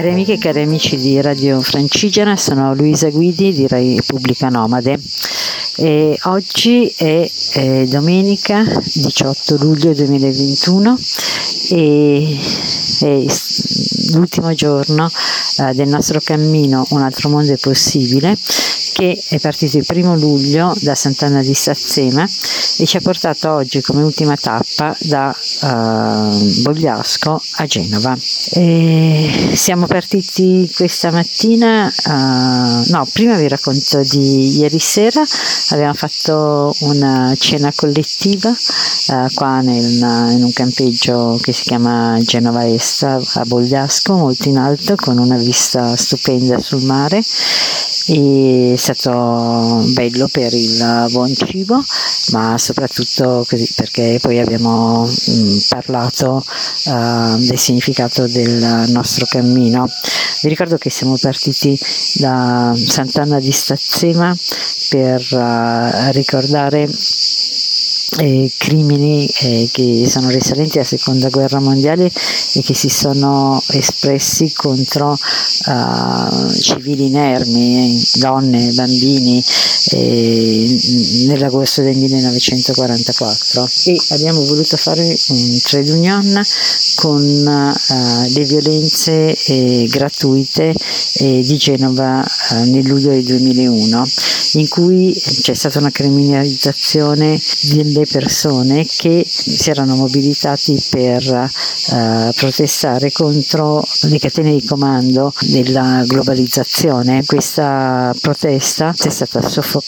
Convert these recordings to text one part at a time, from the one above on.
Cari amiche e cari amici di Radio Francigena, sono Luisa Guidi di Repubblica Nomade. E oggi è, è domenica 18 luglio 2021 e è l'ultimo giorno eh, del nostro cammino Un altro mondo è possibile che è partito il primo luglio da Sant'Anna di Sazzema e ci ha portato oggi come ultima tappa da uh, Bogliasco a Genova. E siamo partiti questa mattina, uh, no, prima vi racconto di ieri sera, abbiamo fatto una cena collettiva uh, qua nel, in un campeggio che si chiama Genova Est a Bogliasco, molto in alto, con una vista stupenda sul mare è stato bello per il buon cibo ma soprattutto perché poi abbiamo mm, parlato uh, del significato del nostro cammino. Vi ricordo che siamo partiti da Sant'Anna di Stazzema per uh, ricordare eh, crimini eh, che sono risalenti alla seconda guerra mondiale e che si sono espressi contro uh, civili inermi, donne, bambini eh, nell'agosto del 1944 e abbiamo voluto fare un trade union con uh, le violenze eh, gratuite eh, di Genova nel luglio del 2001 in cui c'è stata una criminalizzazione delle persone che si erano mobilitati per uh, protestare contro le catene di comando della globalizzazione. Questa protesta è stata soffocata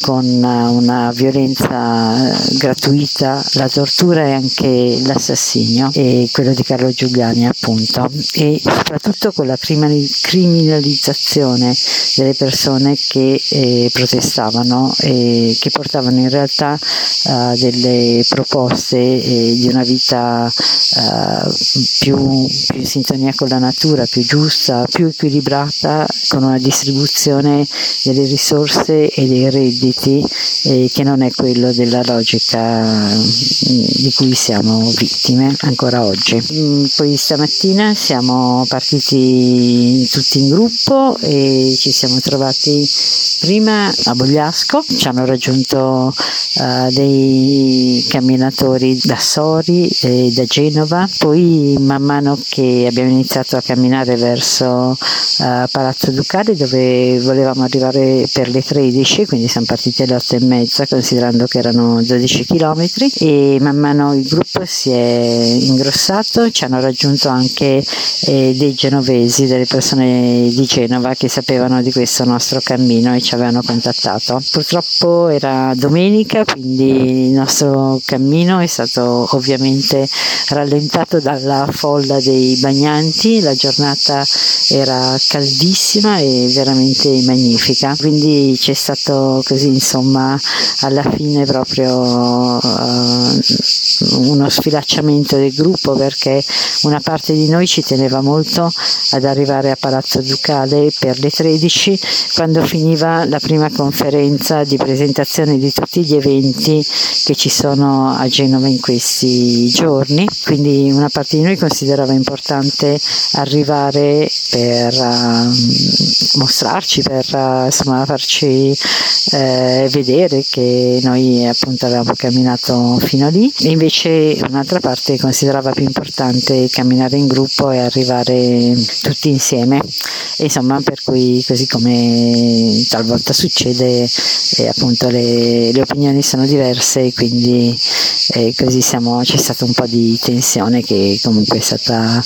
con una violenza gratuita, la tortura e anche l'assassinio, e quello di Carlo Giuliani appunto, e soprattutto con la criminalizzazione delle persone che eh, protestavano e che portavano in realtà uh, delle proposte eh, di una vita uh, più, più, in sintonia con la natura, più giusta, più equilibrata, con una distribuzione delle risorse e dei redditi eh, che non è quello della logica mm, di cui siamo vittime ancora oggi. Mm, poi stamattina siamo partiti tutti in gruppo e ci siamo trovati prima a Bogliasco, ci hanno raggiunto uh, dei camminatori da Sori e da Genova, poi man mano che abbiamo iniziato a camminare verso uh, Palazzo Ducale dove volevamo arrivare per le 13, quindi siamo partiti alle 8 e mezza considerando che erano 12 km e man mano il gruppo si è ingrossato, ci hanno raggiunto anche eh, dei genovesi, delle persone di Genova che sapevano di questo nostro cammino e ci avevano contattato. Purtroppo era domenica, quindi il nostro cammino è stato ovviamente rallentato dalla folla dei bagnanti, la giornata era caldissima e veramente magnifica, quindi c'è così insomma alla fine proprio uh, uno sfilacciamento del gruppo perché una parte di noi ci teneva molto ad arrivare a Palazzo Ducale per le 13 quando finiva la prima conferenza di presentazione di tutti gli eventi che ci sono a Genova in questi giorni, quindi una parte di noi considerava importante arrivare per uh, mostrarci, per uh, insomma, farci uh, vedere che noi appunto avevamo camminato fino a lì. E invece un'altra parte considerava più importante camminare in gruppo e arrivare tutti insieme. Insomma, per cui così come talvolta succede, eh, appunto le, le, opinioni sono diverse e quindi eh, così siamo, c'è stata un po' di tensione che comunque è stata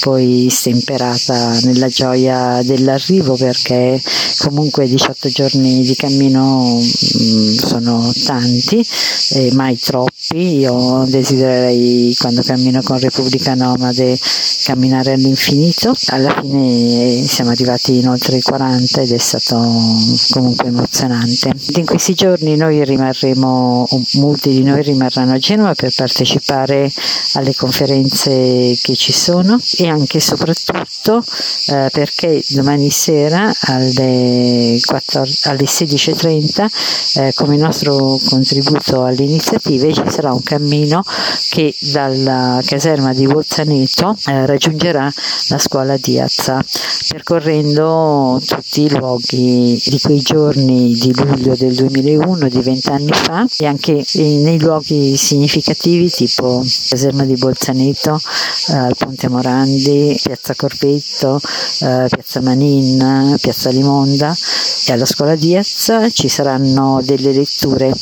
poi stemperata nella gioia dell'arrivo perché comunque 18 giorni di cammino mh, mm, sono tanti, eh, mai troppi. Io desidererei quando cammino con Repubblica Nomade camminare all'infinito. Alla fine siamo arrivati in oltre i 40 ed è stato comunque emozionante. In questi giorni noi rimarremo, molti di noi rimarranno a Genova per partecipare alle conferenze che ci sono e anche e soprattutto eh, perché domani sera alle, 14, alle 16.30 eh, come nostro contributo alle iniziative ci sarà un cammino che dalla caserma di Bolzaneto eh, raggiungerà la scuola di Azza percorrendo tutti i luoghi di quei giorni di luglio del 2001 di vent'anni fa e anche nei luoghi significativi tipo caserma di Bolzaneto, eh, Ponte Morandi, Piazza Corvetto, eh, Piazza Manin, Piazza Limonda e alla scuola Diaz ci saranno delle letture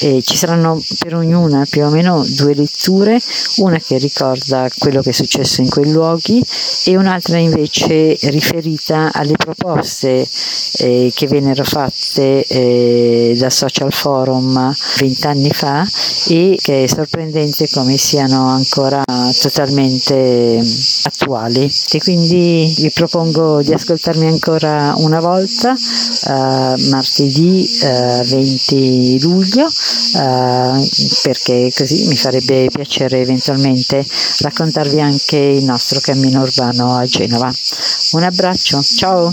e ci saranno per ognuna più o meno due letture, una che ricorda quello che è successo in quei luoghi e un'altra invece riferita alle proposte eh, che vennero fatte eh, da Social Forum vent'anni fa e che è sorprendente come siano ancora totalmente attuali. E quindi vi propongo di ascoltarmi ancora una volta eh, martedì 20 eh, luglio eh, perché così mi farebbe piacere eventualmente raccontarvi anche il nostro cammino urbano a Genova. Un abbraccio, ciao!